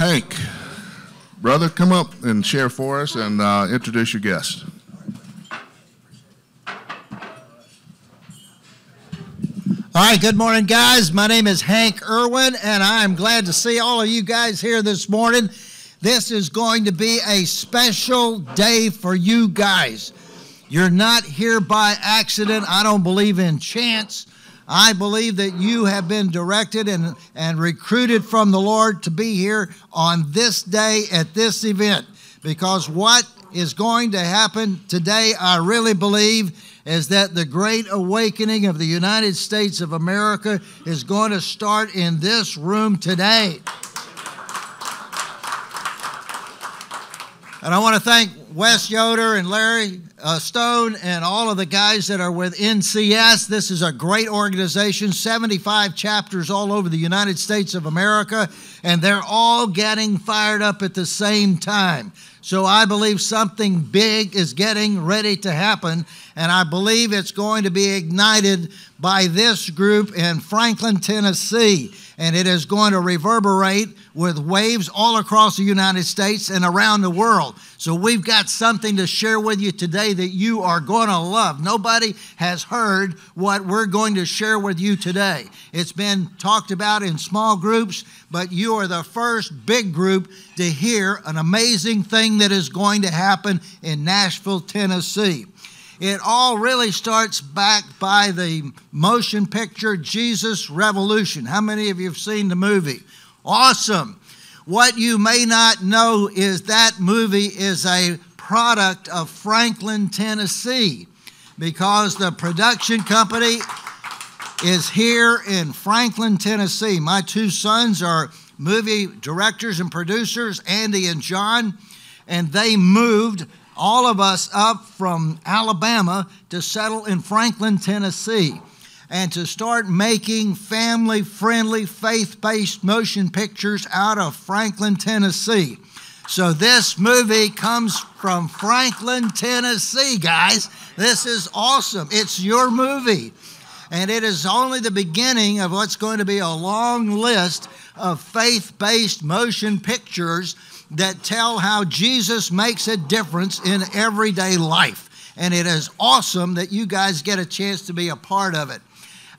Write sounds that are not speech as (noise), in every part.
Hank, brother, come up and share for us and uh, introduce your guest. All right, good morning, guys. My name is Hank Erwin, and I'm glad to see all of you guys here this morning. This is going to be a special day for you guys. You're not here by accident. I don't believe in chance. I believe that you have been directed and, and recruited from the Lord to be here on this day at this event. Because what is going to happen today, I really believe, is that the great awakening of the United States of America is going to start in this room today. And I want to thank Wes Yoder and Larry uh, Stone and all of the guys that are with NCS. This is a great organization, 75 chapters all over the United States of America, and they're all getting fired up at the same time. So I believe something big is getting ready to happen, and I believe it's going to be ignited by this group in Franklin, Tennessee. And it is going to reverberate with waves all across the United States and around the world. So we've got something to share with you today that you are going to love. Nobody has heard what we're going to share with you today. It's been talked about in small groups, but you are the first big group to hear an amazing thing that is going to happen in Nashville, Tennessee. It all really starts back by the motion picture Jesus Revolution. How many of you have seen the movie? Awesome. What you may not know is that movie is a product of Franklin, Tennessee, because the production company is here in Franklin, Tennessee. My two sons are movie directors and producers, Andy and Jon, and they moved all of us up from Alabama to settle in Franklin, Tennessee, and to start making family friendly, faith based motion pictures out of Franklin, Tennessee. So, this movie comes from Franklin, Tennessee, guys. This is awesome. It's your movie. And it is only the beginning of what's going to be a long list of faith based motion pictures that tell how Jesus makes a difference in everyday life. And it is awesome that you guys get a chance to be a part of it.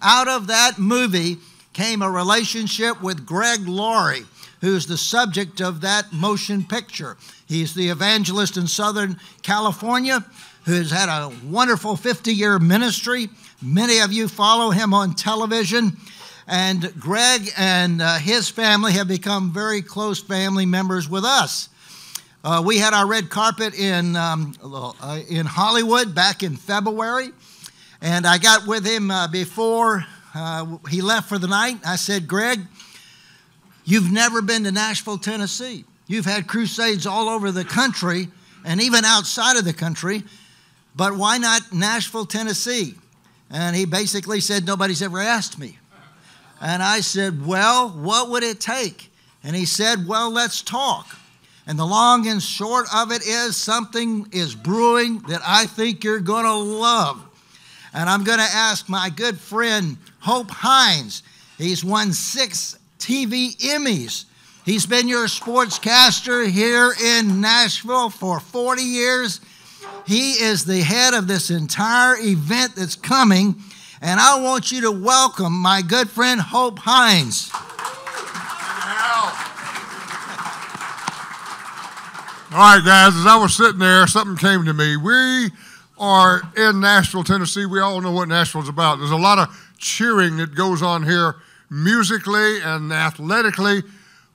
Out of that movie came a relationship with Greg Laurie, who's the subject of that motion picture. He's the evangelist in Southern California who's had a wonderful 50 year ministry. Many of you follow him on television. And Greg and uh, his family have become very close family members with us. Uh, we had our red carpet in, um, uh, in Hollywood back in February, and I got with him uh, before uh, he left for the night. I said, Greg, you've never been to Nashville, Tennessee. You've had crusades all over the country and even outside of the country, but why not Nashville, Tennessee? And he basically said, Nobody's ever asked me. And I said, Well, what would it take? And he said, Well, let's talk. And the long and short of it is something is brewing that I think you're going to love. And I'm going to ask my good friend Hope Hines. He's won six TV Emmys. He's been your sportscaster here in Nashville for 40 years. He is the head of this entire event that's coming and I want you to welcome my good friend Hope Hines. All right, guys, as I was sitting there, something came to me. We are in Nashville, Tennessee. We all know what Nashville's about. There's a lot of cheering that goes on here musically and athletically,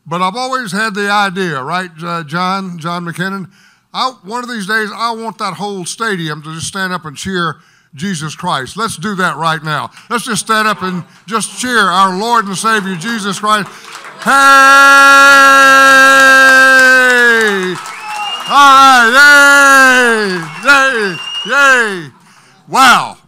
but I've always had the idea, right, uh, John, John McKinnon? I, one of these days, I want that whole stadium to just stand up and cheer Jesus Christ. Let's do that right now. Let's just stand up and just cheer our Lord and Savior Jesus Christ. Hey! All right, yay, yay, yay. Wow.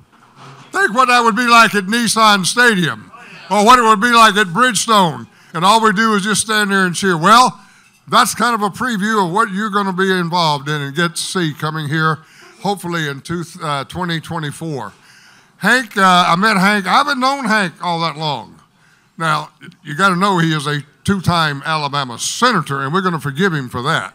Think what that would be like at Nissan Stadium or what it would be like at Bridgestone. And all we do is just stand there and cheer. Well, that's kind of a preview of what you're going to be involved in and get to see coming here hopefully in two, uh, 2024. Hank, uh, I met Hank. I haven't known Hank all that long. Now, you got to know he is a two time Alabama senator, and we're going to forgive him for that.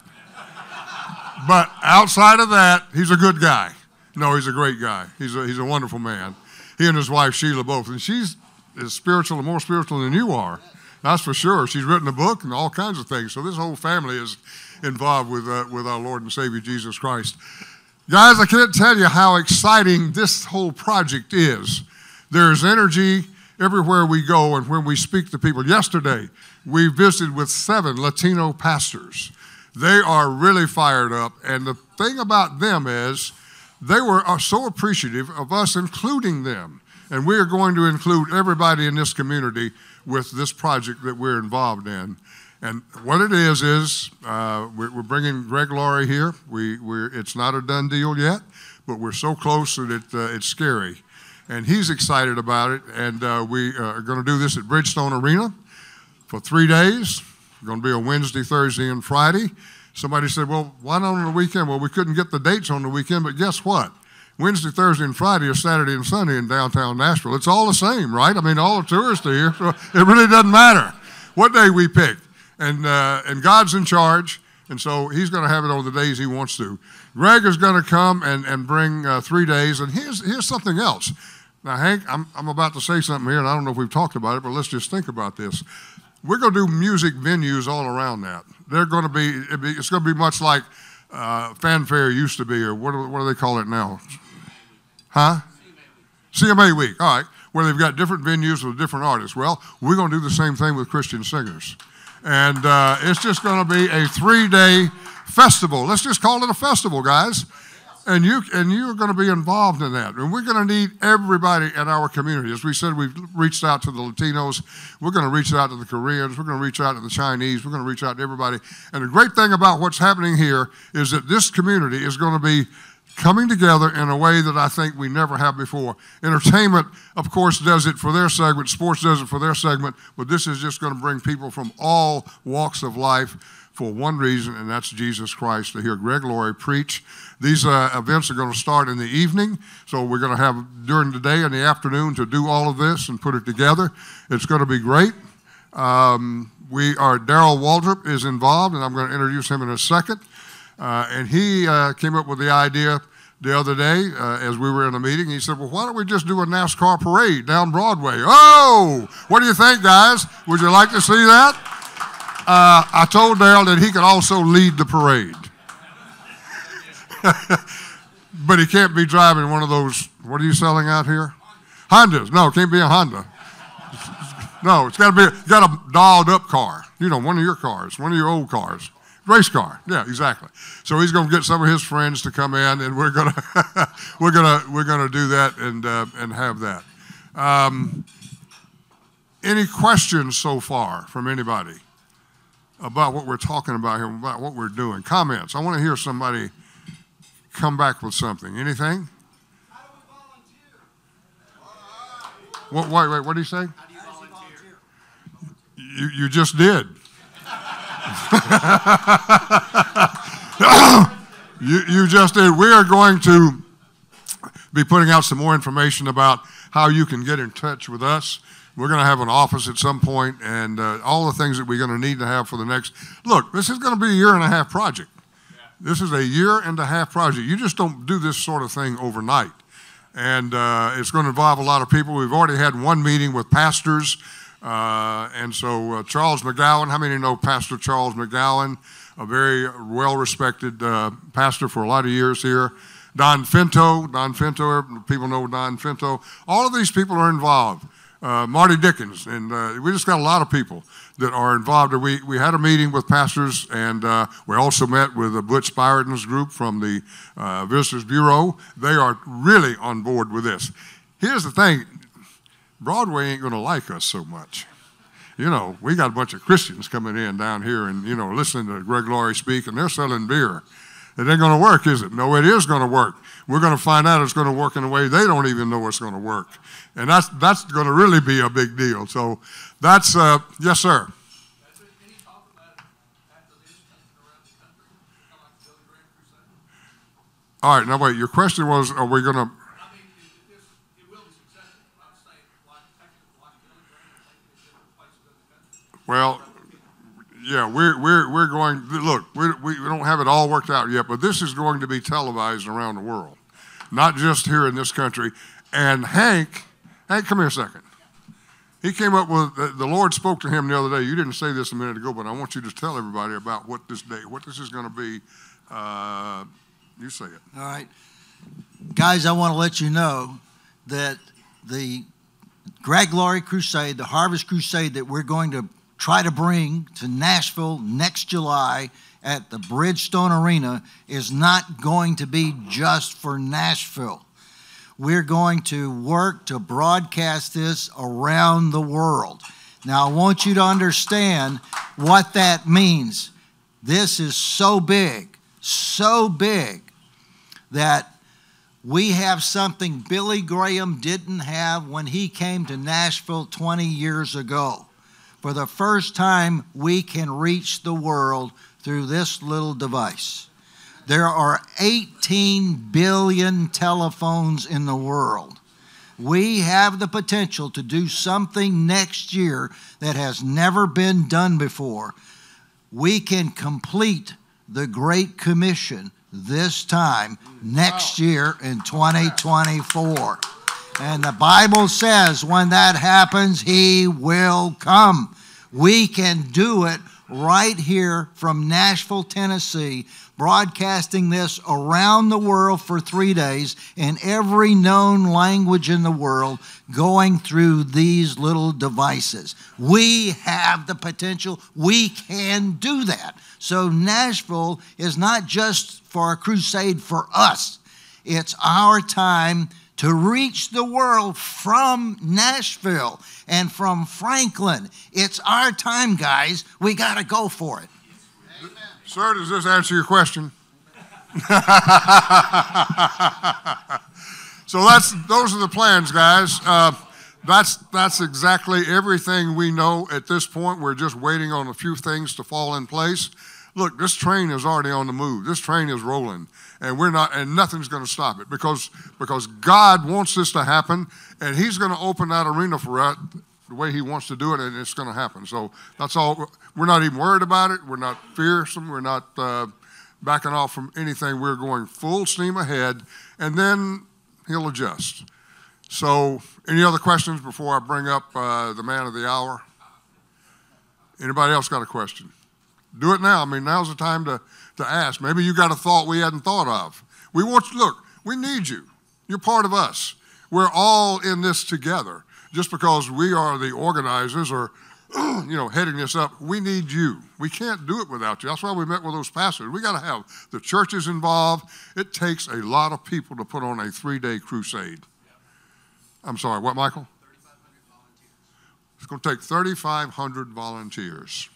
but outside of that, he's a good guy. No, he's a great guy. He's a, he's a wonderful man. He and his wife, Sheila, both. And she's as spiritual and more spiritual than you are. That's for sure. She's written a book and all kinds of things. So this whole family is involved with, uh, with our Lord and Savior Jesus Christ. Guys, I can't tell you how exciting this whole project is. There's energy everywhere we go and when we speak to people. Yesterday, we visited with seven Latino pastors. They are really fired up. And the thing about them is they were uh, so appreciative of us including them. And we are going to include everybody in this community with this project that we're involved in. And what it is is uh, we're, we're, bringing Greg Laurie here. We, it's not a done deal yet, but we're so close that it, uh, it's scary. And he's excited about it. And uh, we uh, are going to do this at Bridgestone Arena for three days. It's going to be a Wednesday, Thursday, and Friday. Somebody said, well, why not on the weekend? Well, we couldn't get the dates on the weekend, but guess what? Wednesday, Thursday, and Friday or Saturday and Sunday in downtown Nashville. It's all the same, right? I mean, all the tourists are here, so (laughs) it really doesn't matter what day we pick and, uh, and God's in charge, and so He's going to have it on the days He wants to. Greg is going to come and, and bring uh, three days, and here's, here's something else. Now, Hank, I'm, I'm about to say something here, and I don't know if we've talked about it, but let's just think about this. We're going to do music venues all around that. They're going to be, it's going to be much like uh, Fan Fair used to be, or what do, what do they call it now? Huh? CMA Week. All right. Where they've got different venues with different artists. Well, we're going to do the same thing with Christian singers. And uh, it's just going to be a three day festival. Let's just call it a festival, guys. And you and you're going to be involved in that. And we're going to need everybody in our community. As we said, we've reached out to the Latinos. We're going to reach out to the Koreans. We're going to reach out to the Chinese. We're going to reach out to everybody. And the great thing about what's happening here is that this community is going to be coming together in a way that I think we never have before. Entertainment, of course, does it for their segment, sports does it for their segment, but this is just going to bring people from all walks of life for one reason, and that's Jesus Christ, to hear Greg Laurie preach. These uh, events are going to start in the evening, so we're going to have during the day and the afternoon to do all of this and put it together. It's going to be great. Um, we are Darrell Waltrip is involved, and I'm going to introduce him in a second. Uh, and he uh, came up with the idea the other day uh, as we were in a meeting. He said, Well, why don't we just do a NASCAR parade down Broadway? Oh, what do you think, guys? Would you like to see that? Uh, I told Darrell that he could also lead the parade. (laughs) but he can't be driving one of those, what are you selling out here? Hondas. No, it can't be a Honda. (laughs) No, it's got to be, got a dolled up car. You know, one of your cars, one of your old cars. Race car, yeah, exactly. So he's going to get some of his friends to come in, and we're going (laughs) to we're going to we're going to do that and uh, and have that. Um, any questions so far from anybody about what we're talking about here, about what we're doing? Comments? I want to hear somebody come back with something. Anything? How do we volunteer? What, wait, wait, what did he say? You, you just did. (laughs) you, you just did. We are going to be putting out some more information about how you can get in touch with us. We're going to have an office at some point and uh, all the things that we're going to need to have for the next. Look, this is going to be a year and a half project. This is a year and a half project. You just don't do this sort of thing overnight. And uh, it's going to involve a lot of people. We've already had one meeting with pastors uh, and so uh, Charles McGowan, how many know Pastor Charles McGowan? A very well-respected uh, pastor for a lot of years here. Don Finto, Don Finto, people know Don Finto. All of these people are involved. Uh, Marty Dickens, and uh, we just got a lot of people that are involved. We, we had a meeting with pastors, and uh, we also met with the Butch Spyridon's group from the Visitors Bureau. They are really on board with this. Here's the thing Broadway ain't going to like us so much. You know, we got a bunch of Christians coming in down here and, you know, listening to Greg Laurie speak, and they're selling beer. It ain't going to work, is it? No, it is going to work. We're going to find out it's going to work in a way they don't even know it's going to work. And that's, that's going to really be a big deal. So that's, uh, yes, sir. All right, now wait, your question was, are we going to Well, yeah, we're, we're we're going, look, we're, we don't have it all worked out yet, but this is going to be televised around the world, not just here in this country. And Hank, Hank, come here a second. He came up with, the, the Lord spoke to him the other day. You didn't say this a minute ago, but I want you to tell everybody about what this day, what this is going to be. Uh, you say it. All right. Guys, I want to let you know that the Greg Laurie Crusade, the Harvest Crusade that we're going to try to bring to Nashville next July at the Bridgestone Arena is not going to be just for Nashville. We're going to work to broadcast this around the world. Now, I want you to understand what that means. This is so big, so big that we have something Billy Graham didn't have when he came to Nashville 20 years ago. For the first time, we can reach the world through this little device. There are 18 billion telephones in the world. We have the potential to do something next year that has never been done before. We can complete the Great Commission this time next year in 2024. And the Bible says when that happens, He will come. We can do it right here from Nashville, Tennessee, broadcasting this around the world for three days in every known language in the world, going through these little devices. We have the potential, we can do that. So, Nashville is not just for a crusade for us, it's our time to reach the world from Nashville and from Franklin. It's our time, guys. We got to go for it. Amen. Sir, does this answer your question? (laughs) so that's those are the plans, guys. Uh, that's that's exactly everything we know at this point. We're just waiting on a few things to fall in place. Look, this train is already on the move. This train is rolling and we're not and nothing's going to stop it because because God wants this to happen and he's going to open that arena for us the way he wants to do it and it's going to happen. So that's all we're not even worried about it. We're not fearsome. We're not uh, backing off from anything. We're going full steam ahead and then he'll adjust. So any other questions before i bring up uh, the man of the hour? Anybody else got a question? Do it now. I mean now's the time to to ask. Maybe you got a thought we hadn't thought of. We want you, look, we need you. You're part of us. We're all in this together. Just because we are the organizers or, (clears throat) you know, heading this up, we need you. We can't do it without you. That's why we met with those pastors. We got to have the churches involved. It takes a lot of people to put on a three day crusade. I'm sorry, what, Michael? It's going to take 3,500 volunteers.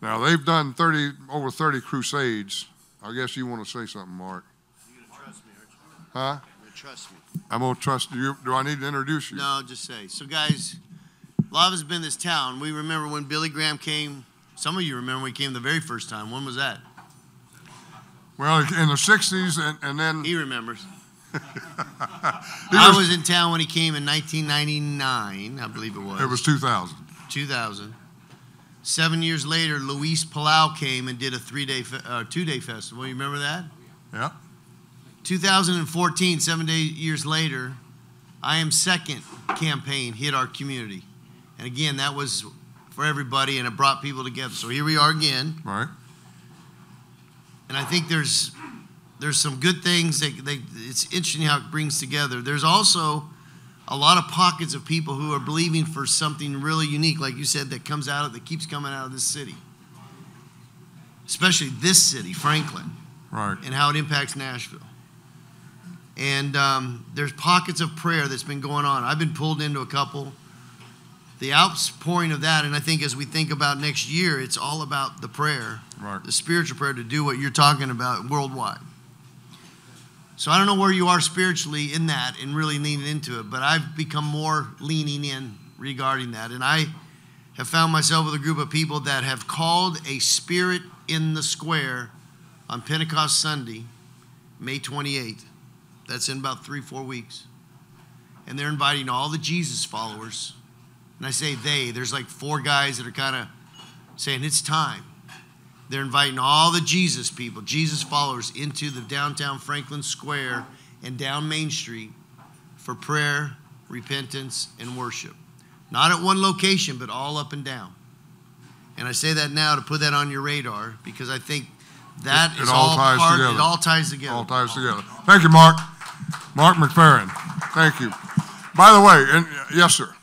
Now they've done 30 over 30 crusades. I guess you want to say something, Mark. You're gonna trust me, aren't you? Huh? You're gonna trust me. I'm gonna trust you. Do I need to introduce you? No, just say. So, guys, of us been this town. We remember when Billy Graham came. Some of you remember when he came the very first time. When was that? Well, in the 60s, and, and then. He remembers. (laughs) he I was in town when he came in 1999, I believe it was. It was 2000. 2000. Seven years later, Luis Palau came and did a three-day, uh, two-day festival. You remember that? Yeah. 2014, seven day, years later, I Am Second campaign hit our community. And again, that was for everybody and it brought people together. So here we are again. Right. And I think there's there's some good things that they, it's interesting how it brings together. There's also a lot of pockets of people who are believing for something really unique, like you said, that comes out of that keeps coming out of this city, especially this city, Franklin, right, and how it impacts Nashville. And um, there's pockets of prayer that's been going on. I've been pulled into a couple. The outpouring of that, and I think as we think about next year, it's all about the prayer, right. the spiritual prayer to do what you're talking about worldwide. So I don't know where you are spiritually in that and really leaning into it, but I've become more leaning in regarding that. And I have found myself with a group of people that have called a spirit in the square on Pentecost Sunday, May 28th. That's in about three, four weeks. And they're inviting all the Jesus followers. And I say they, there's like four guys that are kind of saying it's time. They're inviting all the Jesus people, Jesus followers, into the downtown Franklin Square and down Main Street for prayer, repentance, and worship. Not at one location, but all up and down. And I say that now to put that on your radar because I think that It- all all ties part. together. It all ties together. All ties together. Thank you, Mark. Mark McFerrin. Thank you. By the way, and yes, sir.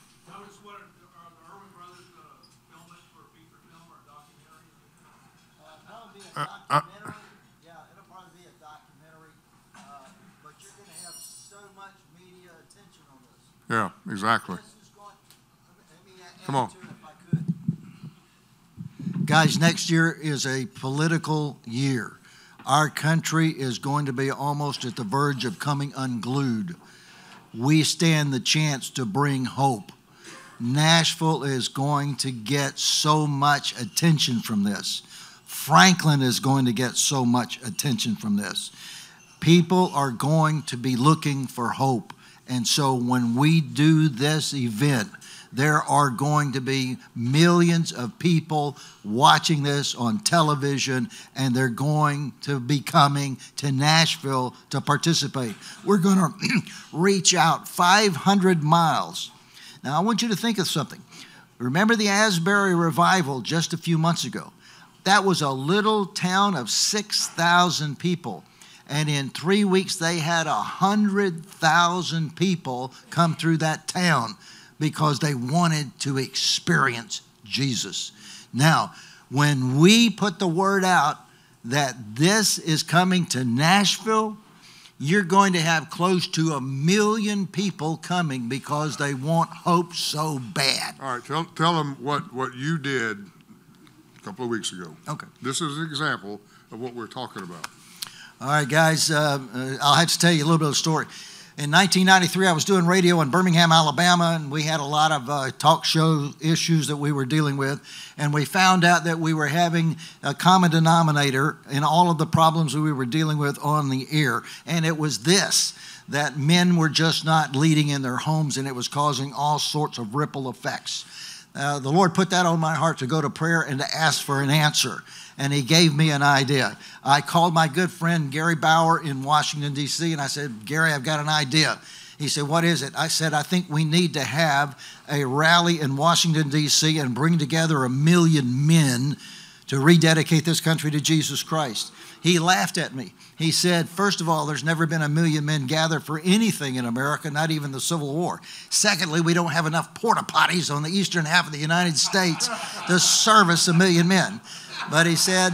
Yeah, exactly. Come on. Guys, next year is a political year. Our country is going to be almost at the verge of coming unglued. We stand the chance to bring hope. Nashville is going to get so much attention from this. Franklin is going to get so much attention from this. People are going to be looking for hope. And so when we do this event, there are going to be millions of people watching this on television, and they're going to be coming to Nashville to participate. We're going to (clears throat) reach out 500 miles. Now, I want you to think of something. Remember the Asbury revival just a few months ago? That was a little town of 6,000 people. And in three weeks, they had a 100,000 people come through that town because they wanted to experience Jesus. Now, when we put the word out that this is coming to Nashville, you're going to have close to a million people coming because they want hope so bad. All right, tell, tell them what, what you did a couple of weeks ago. Okay. This is an example of what we're talking about. All right, guys, uh, uh, I'll have to tell you a little bit of a story. In 1993, I was doing radio in Birmingham, Alabama, and we had a lot of uh, talk show issues that we were dealing with. And we found out that we were having a common denominator in all of the problems we were dealing with on the air. And it was this that men were just not leading in their homes, and it was causing all sorts of ripple effects. Uh, the Lord put that on my heart to go to prayer and to ask for an answer. And He gave me an idea. I called my good friend Gary Bauer in Washington, D.C., and I said, Gary, I've got an idea. He said, What is it? I said, I think we need to have a rally in Washington, D.C., and bring together a million men to rededicate this country to Jesus Christ. He laughed at me. He said, First of all, there's never been a million men gathered for anything in America, not even the Civil War. Secondly, we don't have enough porta potties on the eastern half of the United States to service a million men. But he said,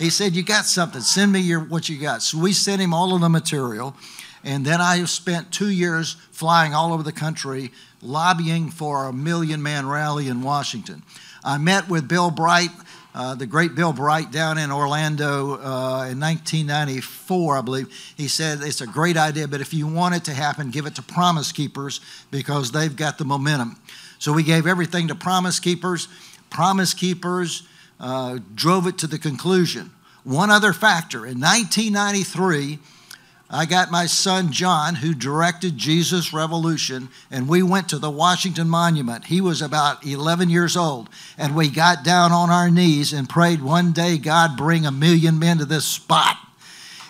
he said, You got something. Send me your what you got. So we sent him all of the material. And then I spent two years flying all over the country lobbying for a million man rally in Washington. I met with Bill Bright, uh, the great Bill Bright, down in Orlando uh, in 1994, I believe. He said, It's a great idea, but if you want it to happen, give it to Promise Keepers because they've got the momentum. So we gave everything to Promise Keepers. Promise Keepers uh, drove it to the conclusion. One other factor in 1993, I got my son Jon, who directed Jesus Revolution, and we went to the Washington Monument. He was about 11 years old, and we got down on our knees and prayed, One day, God, bring a million men to this spot.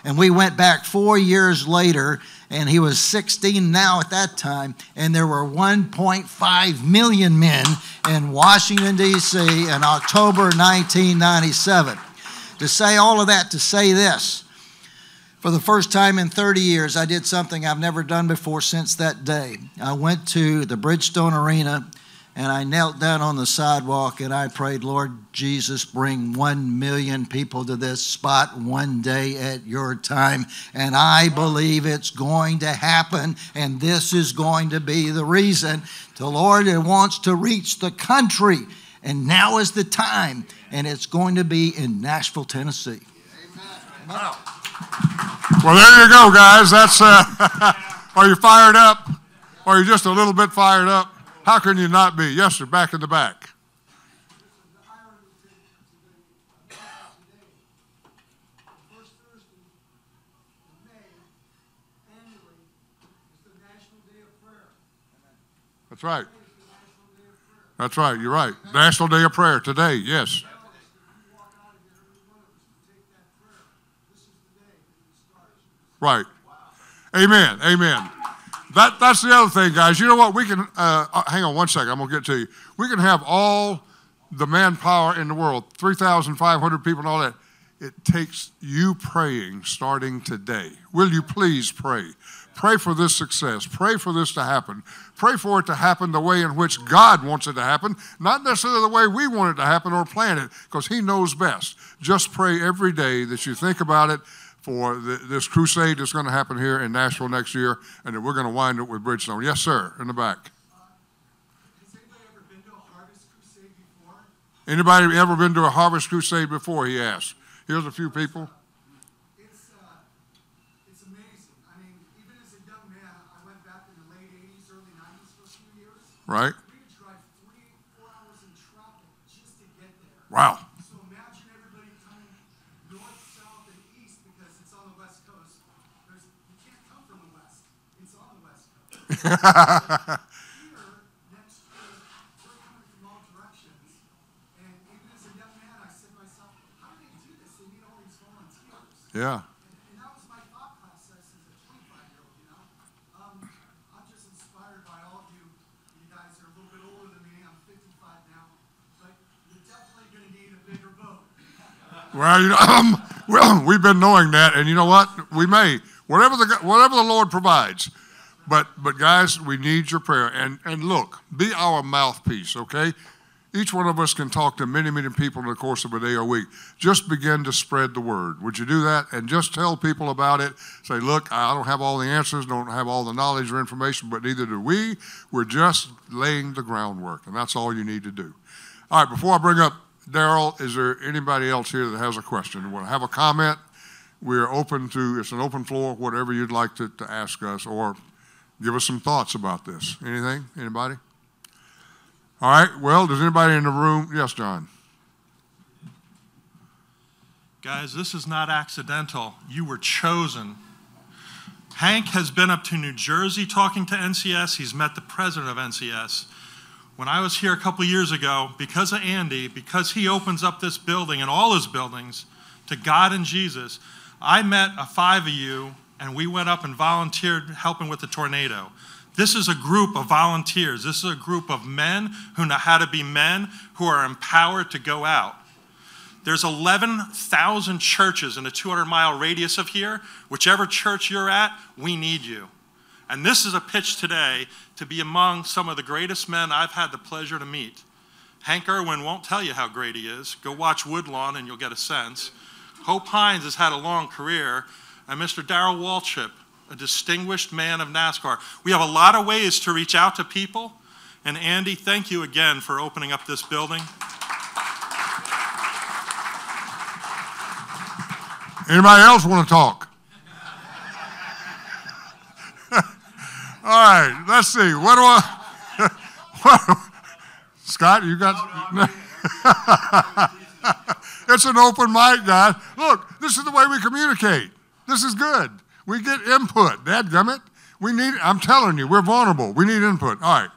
And we went back four years later, and he was 16 now at that time, and there were 1.5 million men in Washington, D.C. in October 1997. To say all of that, to say this, for the first time in 30 years, I did something I've never done before since that day. I went to the Bridgestone Arena and I knelt down on the sidewalk and I prayed, Lord Jesus, bring one million people to this spot one day at your time. And I believe it's going to happen, and this is going to be the reason. The Lord wants to reach the country, and now is the time, and it's going to be in Nashville, Tennessee. Well, there you go, guys. That's, uh, (laughs) are you fired up? Or are you just a little bit fired up? How can you not be? Yes, sir, back in the back. That's right. That's right. You're right. National Day of Prayer today. Yes. You walk out of here, every one of Right. Amen. Amen. That, that's the other thing, guys. You know what? We can, uh, uh, hang on one second. I'm going to get to you. We can have all the manpower in the world 3,500 people and all that. It takes you praying starting today. Will you please pray? Pray for this success. Pray for this to happen. Pray for it to happen the way in which God wants it to happen, not necessarily the way we want it to happen or plan it, because He knows best. Just pray every day that you think about it for the, this crusade that's going to happen here in Nashville next year, and then we're going to wind up with Bridgestone. Yes, sir, in the back. Has anybody ever been to a Harvest Crusade before? Anybody ever been to a harvest crusade before? He asked. Here's a few people. It's, uh, it's amazing. I mean, even as a young man, I went back in the late eighties, early nineties for a few years. Right? We would drive three, four hours in traffic just to get there. Wow. (laughs) boat. Well, you know, (laughs) um, well, we've been knowing that, and you know what? We may whatever the whatever the Lord provides. But but guys, we need your prayer. And and look, be our mouthpiece, okay? Each one of us can talk to many, many people in the course of a day or week. Just begin to spread the word. Would you do that? And just tell people about it. Say, look, I don't have all the answers, don't have all the knowledge or information, but neither do we. We're just laying the groundwork, and that's all you need to do. All right, before I bring up Darrell, is there anybody else here that has a question? Want to have a comment? We're open to, it's an open floor, whatever you'd like to, to ask us, or give us some thoughts about this. Anything? Anybody? All right, well, does anybody in the room? Yes, John. Guys, this is not accidental. You were chosen. Hank has been up to New Jersey talking to NCS. He's met the president of NCS. When I was here a couple years ago, because of Andy, because he opens up this building and all his buildings to God and Jesus, I met a five of you and we went up and volunteered helping with the tornado. This is a group of volunteers. This is a group of men who know how to be men, who are empowered to go out. There's 11,000 churches in a 200 mile radius of here. Whichever church you're at, we need you. And this is a pitch today to be among some of the greatest men I've had the pleasure to meet. Hank Erwin won't tell you how great he is. Go watch Woodlawn and you'll get a sense. Hope Hines has had a long career, and Mr. Darrell Waltrip, a distinguished man of NASCAR. We have a lot of ways to reach out to people. And Andy, thank you again for opening up this building. Anybody else want to talk? (laughs) All right, let's see. What do I? what, (laughs) Scott, you got? (laughs) it's an open mic, guys. Look, this is the way we communicate. This is good. We get input. Dadgummit. We need. I'm telling you, we're vulnerable. We need input. All right.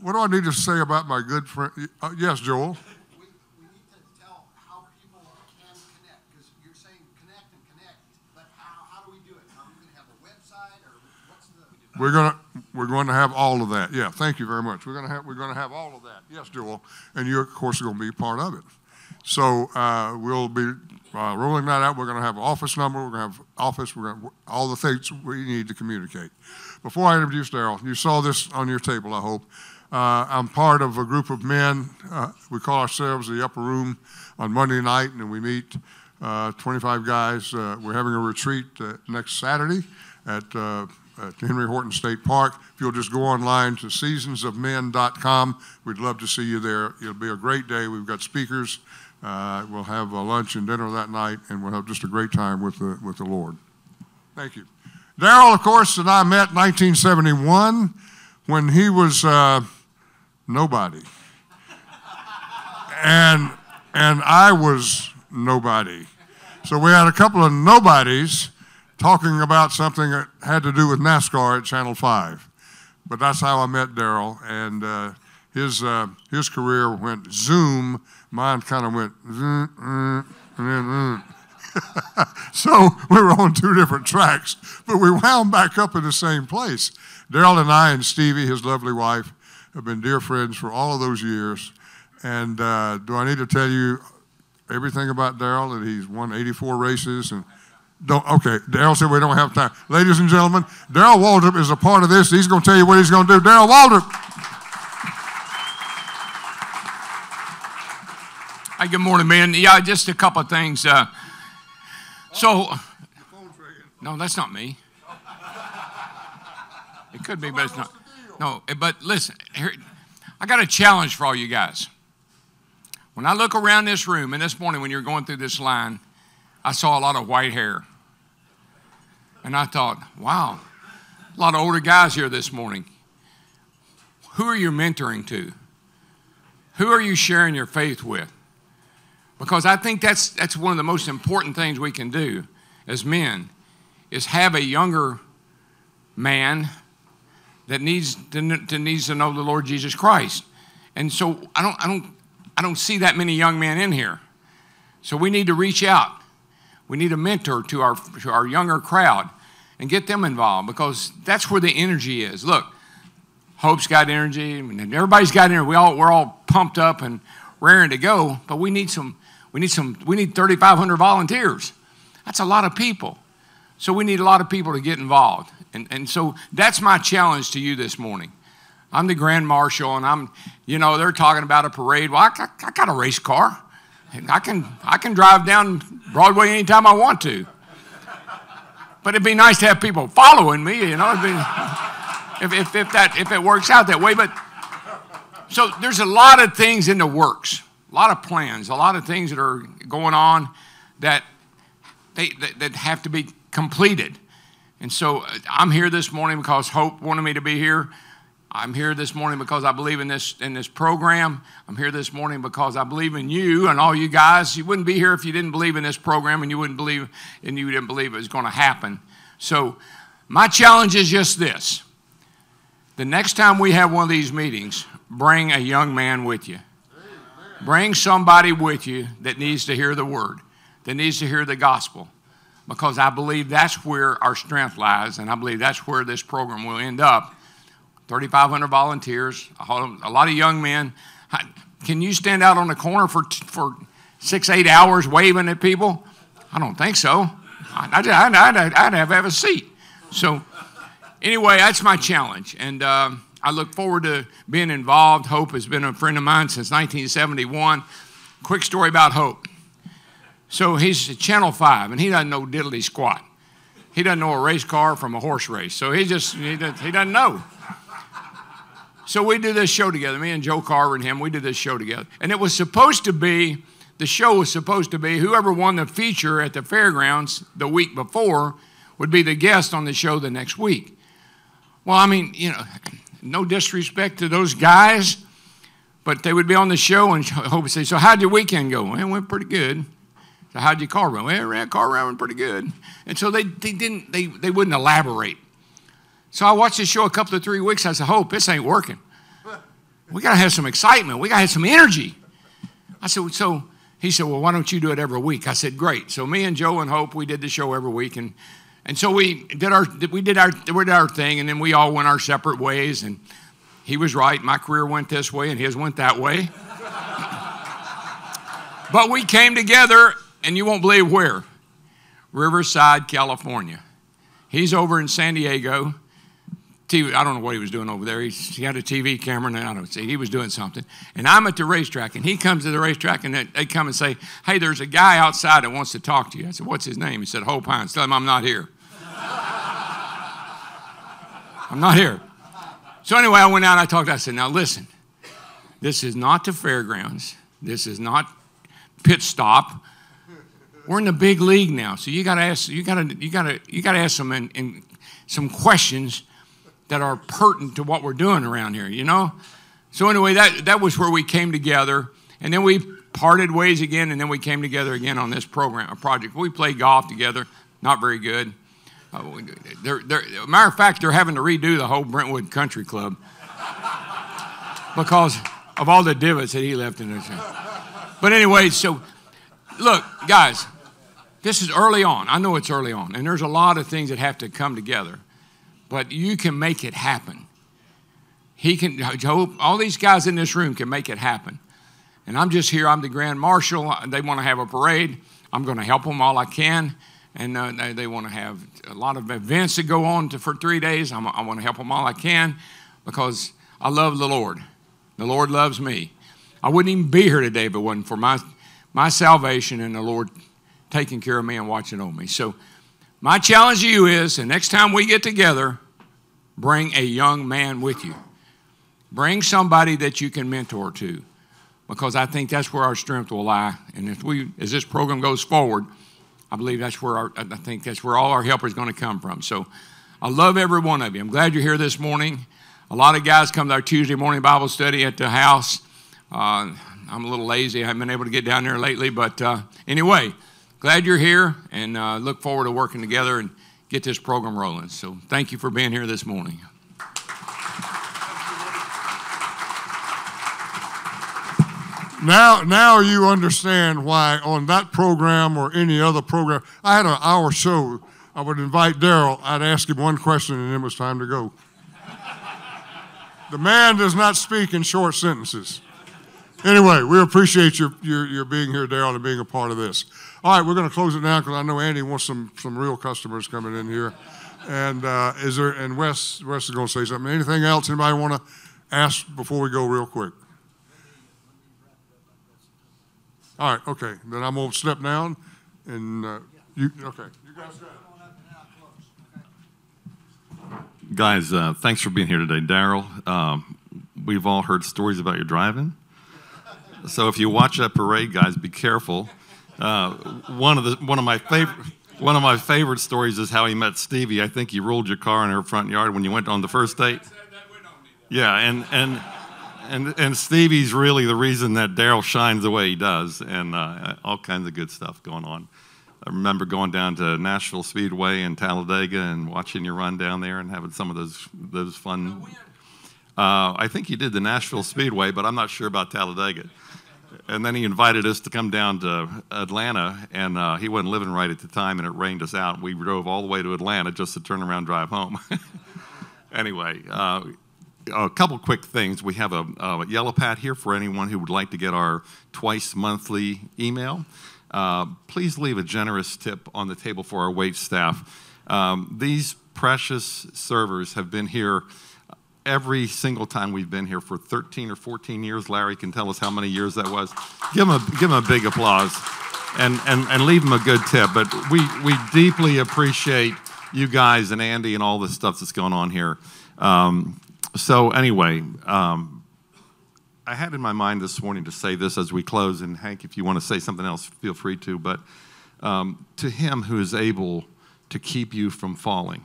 What do I need to say about my good friend? Uh, yes, Joel. we, we need to tell how people can connect, because you're saying connect and connect, but how, how do we do it? Are we gonna have a website, or what's the? We're gonna we're going to have all of that. Yeah, thank you very much. We're gonna have we're gonna have all of that. Yes, Joel, and you're of course are going to be part of it. So uh, we'll be uh, rolling that out. We're going to have office number. We're going to have office. We're going to all the things we need to communicate. Before I introduce Darrell, you saw this on your table. I hope. Uh, I'm part of a group of men. Uh, we call ourselves the Upper Room on Monday night, and we meet uh, 25 guys. Uh, we're having a retreat uh, next Saturday at, at Henry Horton State Park. If you'll just go online to seasonsofmen.com, we'd love to see you there. It'll be a great day. We've got speakers. Uh, we'll have a lunch and dinner that night, and we'll have just a great time with the, with the Lord. Thank you. Darrell, of course, and I met in 1971 when he was uh, nobody. And, and I was nobody. So we had a couple of nobodies talking about something that had to do with NASCAR at Channel 5. But that's how I met Darrell, and uh, his, uh, his career went zoom. Mine kind of went (laughs) so we were on two different tracks, but we wound back up in the same place. Darrell and I and Stevie, his lovely wife, have been dear friends for all of those years. And uh, do I need to tell you everything about Darrell? That he's won 84 races and don't. Okay, Darrell said we don't have time. Ladies and gentlemen, Darrell Waltrip is a part of this. He's going to tell you what he's going to do. Darrell Waltrip. Hi, good morning, man. Yeah, just a couple of things. Uh, so, no, that's not me. It could be, but it's not. No, but listen, here, I got a challenge for all you guys. When I look around this room, and this morning when you're going through this line, I saw a lot of white hair. And I thought, wow, a lot of older guys here this morning. Who are you mentoring to? Who are you sharing your faith with? Because I think that's, that's one of the most important things we can do as men is have a younger man that needs to, to, needs to know the Lord Jesus Christ. And so I don't, I, don't, I don't see that many young men in here. So we need to reach out. We need a mentor to our, to our younger crowd and get them involved because that's where the energy is. Look, Hope's got energy, everybody's got energy. We all, we're all pumped up and raring to go, but we need some we need some, we need 3,500 volunteers. That's a lot of people. So we need a lot of people to get involved. And, and so that's my challenge to you this morning. I'm the grand marshal, and I'm, you know, they're talking about a parade. Well, I, I, I got a race car. I can, I can drive down Broadway anytime I want to. But it'd be nice to have people following me, you know, be, if, if, if, that, if it works out that way. But so there's a lot of things in the works a lot of plans, a lot of things that are going on that they that, that have to be completed. And so uh, I'm here this morning because Hope wanted me to be here. I'm here this morning because I believe in this in this program. I'm here this morning because I believe in you and all you guys. You wouldn't be here if you didn't believe in this program and you wouldn't believe and you didn't believe it was going to happen. So my challenge is just this. The next time we have one of these meetings, bring a young man with you. Bring somebody with you that needs to hear the word, that needs to hear the gospel, because I believe that's where our strength lies, and I believe that's where this program will end up. 3,500 volunteers, a lot of young men. Can you stand out on the corner for, for six, eight hours waving at people? I don't think so. I'd, I'd, I'd, I'd have, have a seat. So, anyway, that's my challenge. And, uh, I look forward to being involved. Hope has been a friend of mine since 1971. Quick story about Hope. So he's Channel 5, and he doesn't know diddly squat. He doesn't know a race car from a horse race. So he just, he, he doesn't know. So we do this show together, me and Joe Carver and him, we did this show together. And it was supposed to be, the show was supposed to be whoever won the feature at the fairgrounds the week before would be the guest on the show the next week. Well, I mean, you know, no disrespect to those guys, but they would be on the show and (laughs) Hope would say, So, how'd your weekend go? Well, it went pretty good. So, how'd your car run? Well, ran car ran pretty good. And so they, they didn't, they, they wouldn't elaborate. So I watched the show a couple of three weeks. I said, Hope, this ain't working. (laughs) We got to have some excitement. We got to have some energy. I said, So he said, Well, why don't you do it every week? I said, Great. So me and Joe and Hope, we did the show every week. And and so we did our we did our we did our thing, and then we all went our separate ways. And he was right; my career went this way, and his went that way. (laughs) but we came together, and you won't believe where Riverside, California. He's over in San Diego. TV, I don't know what he was doing over there. He, he had a TV camera, and I don't see. He was doing something. And I'm at the racetrack, and he comes to the racetrack, and they, they, come and say, Hey, there's a guy outside that wants to talk to you. I said, What's his name? He said, Hope Hines. Tell him I'm not here. I'm not here. So anyway, I went out and I talked. I said, now listen, this is not the fairgrounds. This is not pit stop. We're in the big league now, so you got to ask. You got to. You got to. You got to ask some in, in, some questions that are pertinent to what we're doing around here. You know. So anyway, that that was where we came together, and then we parted ways again, and then we came together again on this program, a project. We played golf together. Not very good. Uh, they're, they're, matter of fact, they're having to redo the whole Brentwood Country Club because of all the divots that he left in there. But anyway, so look, guys, This is early on. I know it's early on, and there's a lot of things that have to come together, but you can make it happen. He can, Job, all these guys in this room can make it happen. And I'm just here, I'm the Grand Marshal. They want to have a parade. I'm going to help them all I can. And uh, they, they want to have a lot of events that go on to, for three days. I'm, I want to help them all I can because I love the Lord. The Lord loves me. I wouldn't even be here today if it wasn't for my, my salvation and the Lord taking care of me and watching over me. So, my challenge to you is the next time we get together, bring a young man with you. Bring somebody that you can mentor to because I think that's where our strength will lie. And if we, as this program goes forward, I believe that's where our, I think that's where all our help is going to come from. So I love every one of you. I'm glad you're here this morning. A lot of guys come to our Tuesday morning Bible study at the house. Uh, I'm a little lazy. I haven't been able to get down there lately. But uh, anyway, glad you're here and uh, look forward to working together and get this program rolling. So thank you for being here this morning. Now, now you understand why on that program or any other program, I had an hour show. I would invite Darrell. I'd ask him one question, and then it was time to go. the man does not speak in short sentences. Anyway, we appreciate your, your, your being here, Darrell, and being a part of this. All right, we're going to close it now because I know Andy wants some, some real customers coming in here. And uh, is there? And Wes, Wes is going to say something. Anything else? Anybody want to ask before we go, real quick? All right, okay. Then I'm going to step down, and uh, you, okay. You guys got it. Guys, uh, thanks for being here today. Darrell, um, we've all heard stories about your driving. So if you watch that parade, guys, be careful. Uh, one of the one of my favorite one of my favorite stories is how he met Stevie. I think he rolled your car in her front yard when you went on the first date. Yeah, and and and and Stevie's really the reason that Darrell shines the way he does, and uh, all kinds of good stuff going on. I remember going down to Nashville Speedway in Talladega and watching you run down there and having some of those those fun. Uh, I think you did the Nashville Speedway, but I'm not sure about Talladega. And then he invited us to come down to Atlanta, and uh, he wasn't living right at the time, and it rained us out. We drove all the way to Atlanta just to turn around drive home. (laughs) anyway, uh, a couple quick things. We have a, a, yellow pad here for anyone who would like to get our twice monthly email. Uh, please leave a generous tip on the table for our wait staff. Um, these precious servers have been here every single time we've been here for 13 or 14 years. Larry can tell us how many years that was. Give them a, give them a big applause and, and, and leave them a good tip. But we, we deeply appreciate you guys and Andy and all the stuff that's going on here. Um, so anyway, um, I had in my mind this morning to say this as we close, and Hank, if you want to say something else, feel free to. But um, to him who is able to keep you from falling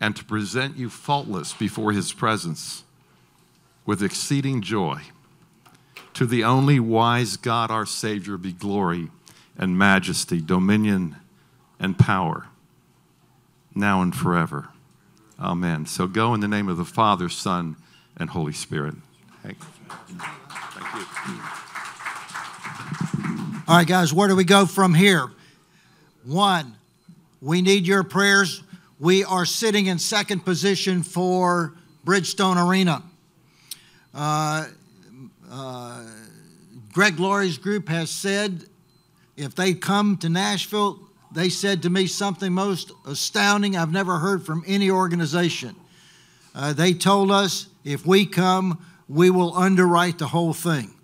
and to present you faultless before his presence with exceeding joy, to the only wise God, our Savior, be glory and majesty, dominion and power, now and forever. Amen. So go in the name of the Father, Son, and Holy Spirit. Thank you. All right, guys, where do we go from here? One, we need your prayers. We are sitting in second position for Bridgestone Arena. Uh, uh, Greg Laurie's group has said if they come to Nashville, they said to me something most astounding I've never heard from any organization. Uh, they told us if we come, we will underwrite the whole thing.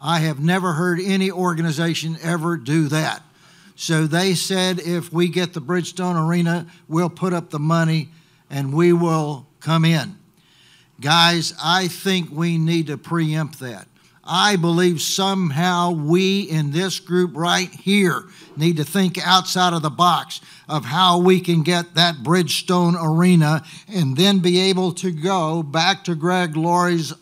I have never heard any organization ever do that. So they said if we get the Bridgestone Arena, we'll put up the money and we will come in. Guys, I think we need to preempt that. I believe somehow we in this group right here need to think outside of the box of how we can get that Bridgestone arena and then be able to go back to Greg Laurie's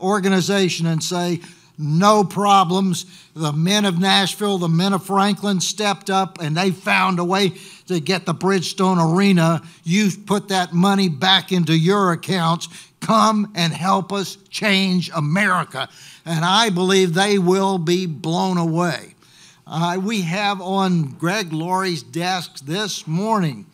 organization and say, no problems. The men of Nashville, the men of Franklin stepped up and they found a way to get the Bridgestone Arena. You put that money back into your accounts. Come and help us change America. And I believe they will be blown away. Uh, we have on Greg Laurie's desk this morning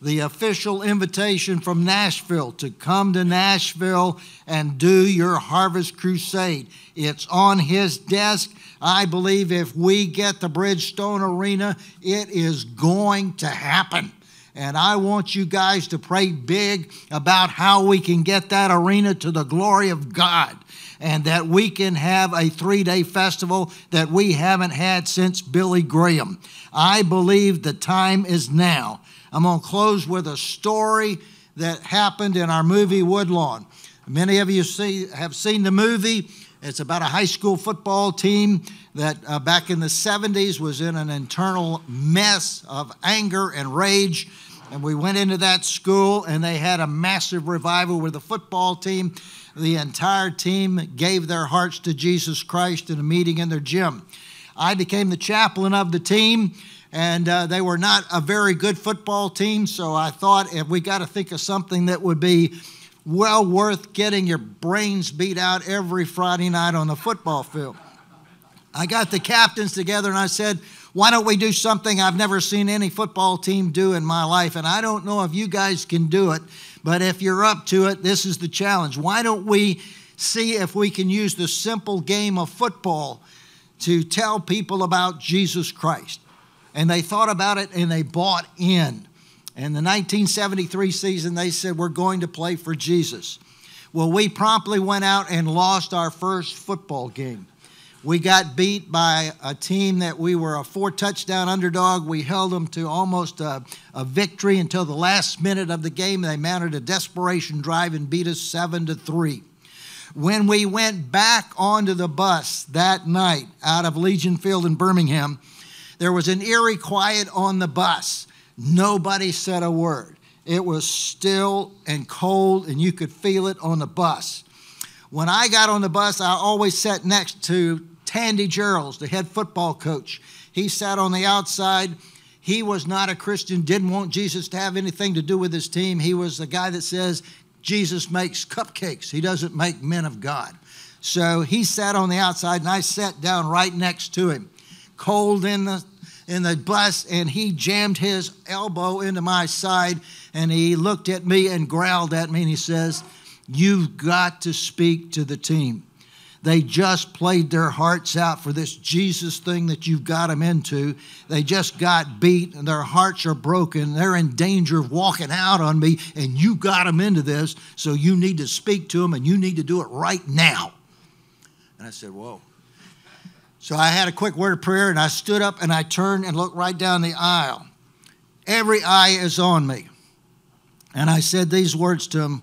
the official invitation from Nashville to come to Nashville and do your Harvest Crusade. It's on his desk. I believe if we get the Bridgestone Arena, it is going to happen. And I want you guys to pray big about how we can get that arena to the glory of God and that we can have a three day festival that we haven't had since Billy Graham. I believe the time is now. I'm going to close with a story that happened in our movie Woodlawn. Many of you see, have seen the movie. It's about a high school football team that uh, back in the 70s was in an internal mess of anger and rage. And we went into that school and they had a massive revival with the football team. The entire team gave their hearts to Jesus Christ in a meeting in their gym. I became the chaplain of the team and uh, they were not a very good football team. So I thought if we got to think of something that would be well worth getting your brains beat out every Friday night on the football field. I got the captains together and I said, why don't we do something I've never seen any football team do in my life? And I don't know if you guys can do it, but if you're up to it, this is the challenge. Why don't we see if we can use the simple game of football to tell people about Jesus Christ? And they thought about it and they bought in. In the 1973 season, they said, We're going to play for Jesus. Well, we promptly went out and lost our first football game. We got beat by a team that we were a four touchdown underdog. We held them to almost a, a, victory until the last minute of the game. They mounted a desperation drive and beat us seven to three. When we went back onto the bus that night out of Legion Field in Birmingham, there was an eerie quiet on the bus. Nobody said a word. It was still and cold, and you could feel it on the bus. When I got on the bus, I always sat next to Tandy Gerelds, the head football coach. He sat on the outside. He was not a Christian, didn't want Jesus to have anything to do with his team. He was the guy that says Jesus makes cupcakes, he doesn't make men of God. So he sat on the outside, and I sat down right next to him cold in the in the bus and he jammed his elbow into my side and he looked at me and growled at me and he says, You've got to speak to the team. They just played their hearts out for this Jesus thing that you've got them into. They just got beat and their hearts are broken. They're in danger of walking out on me, and you got them into this, so you need to speak to them and you need to do it right now. And I said, Whoa. So I had a quick word of prayer and I stood up and I turned and looked right down the aisle. Every eye is on me. And I said these words to him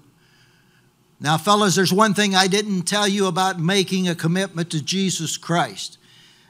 Now, fellas, there's one thing I didn't tell you about making a commitment to Jesus Christ.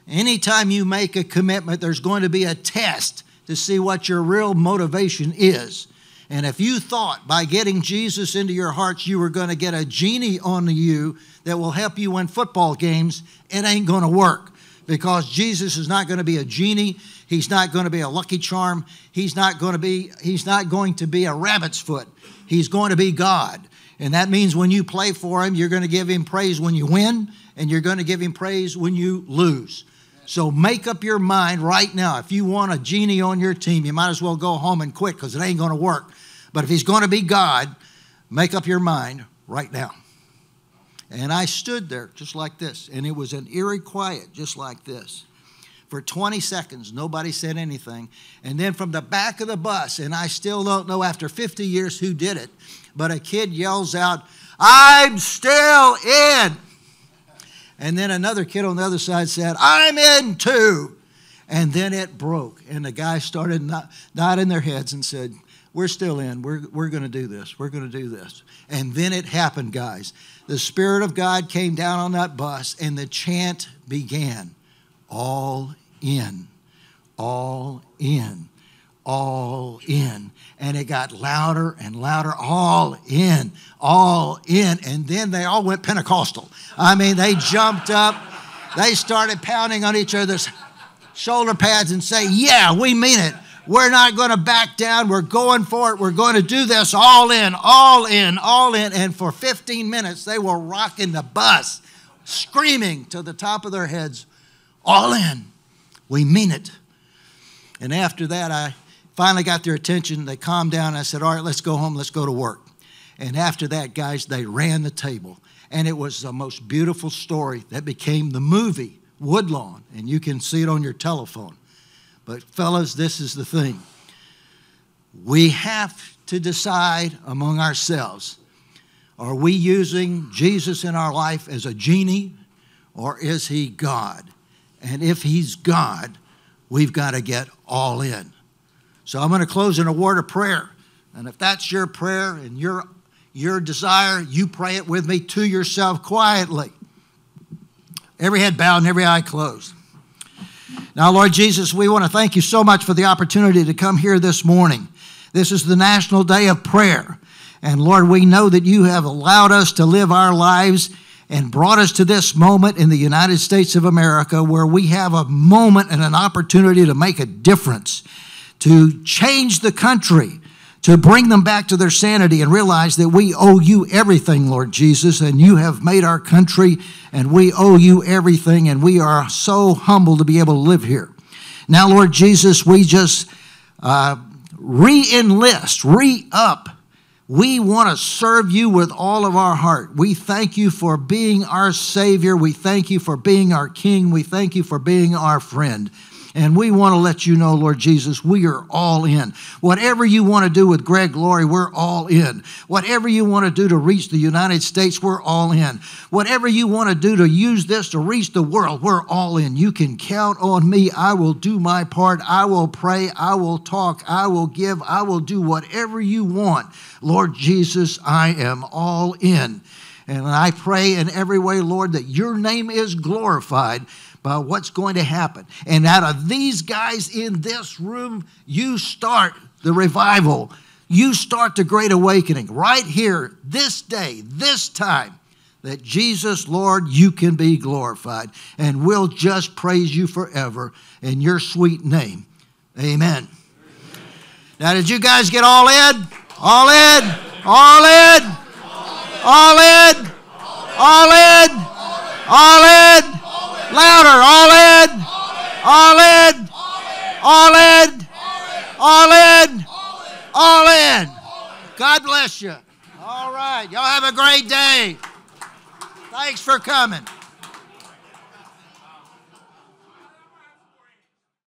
Anytime you make a commitment, there's going to be a test to see what your real motivation is. And if you thought by getting Jesus into your hearts you were going to get a genie on you that will help you win football games, it ain't going to work because Jesus is not going to be a genie. He's not going to be a lucky charm. He's not going to be he's not going to be a rabbit's foot. He's going to be God. And that means when you play for him, you're going to give him praise when you win and you're going to give him praise when you lose. So make up your mind right now. If you want a genie on your team, you might as well go home and quit because it ain't going to work. But if he's going to be God, make up your mind right now. And I stood there just like this, and it was an eerie quiet just like this. For 20 seconds, nobody said anything. And then from the back of the bus, and I still don't know after 50 years who did it, but a kid yells out, I'm still in. And then another kid on the other side said, I'm in too. And then it broke, and the guys started nodding their heads and said, We're still in. We're, we're going to do this. We're going to do this. And then it happened, guys the Spirit of God came down on that bus and the chant began all in, all in, all in. And it got louder and louder, all in, all in. And then they all went Pentecostal. I mean, they jumped up, they started pounding on each other's shoulder pads and say, Yeah, we mean it. We're not going to back down. We're going for it. We're going to do this all in, all in, all in. And for 15 minutes, they were rocking the bus, screaming to the top of their heads, all in, We mean it. And after that, I finally got their attention. They calmed down. I said, All right, let's go home. Let's go to work. And after that, guys, they ran the table. And it was the most beautiful story that became the movie, Woodlawn. And you can see it on your telephone. But, fellas, this is the thing. We have to decide among ourselves are we using Jesus in our life as a genie or is he God? And if he's God, we've got to get all in. So I'm going to close in a word of prayer. And if that's your prayer and your, your desire, you pray it with me to yourself quietly. Every head bowed and every eye closed. Now, Lord Jesus, we want to thank you so much for the opportunity to come here this morning. This is the National Day of Prayer. And Lord, we know that you have allowed us to live our lives and brought us to this moment in the United States of America where we have a moment and an opportunity to make a difference, to change the country, to bring them back to their sanity and realize that we owe you everything, Lord Jesus, and you have made our country and we owe you everything, and we are so humbled to be able to live here. Now, Lord Jesus, we just uh, re enlist, re up we want to serve you with all of our heart. We thank you for being our Savior. We thank you for being our King. We thank you for being our friend. And we want to let you know, Lord Jesus, we are all in. Whatever you want to do with Greg Laurie, we're all in. Whatever you want to do to reach the United States, we're all in. Whatever you want to do to use this to reach the world, we're all in. You can count on me. I will do my part. I will pray. I will talk. I will give. I will do whatever you want. Lord Jesus, I am all in. And I pray in every way, Lord, that your name is glorified by what's going to happen. And out of these guys in this room, you start the revival. You start the great awakening right here, this day, this time, that Jesus, Lord, you can be glorified. And we'll just praise you forever in your sweet name. Amen. Now, did you guys get all in? All in? All in? All in? All in? All in? Louder. All in. All in. All in. All in. All in. God bless you. All right. Y'all have a great day. Thanks for coming.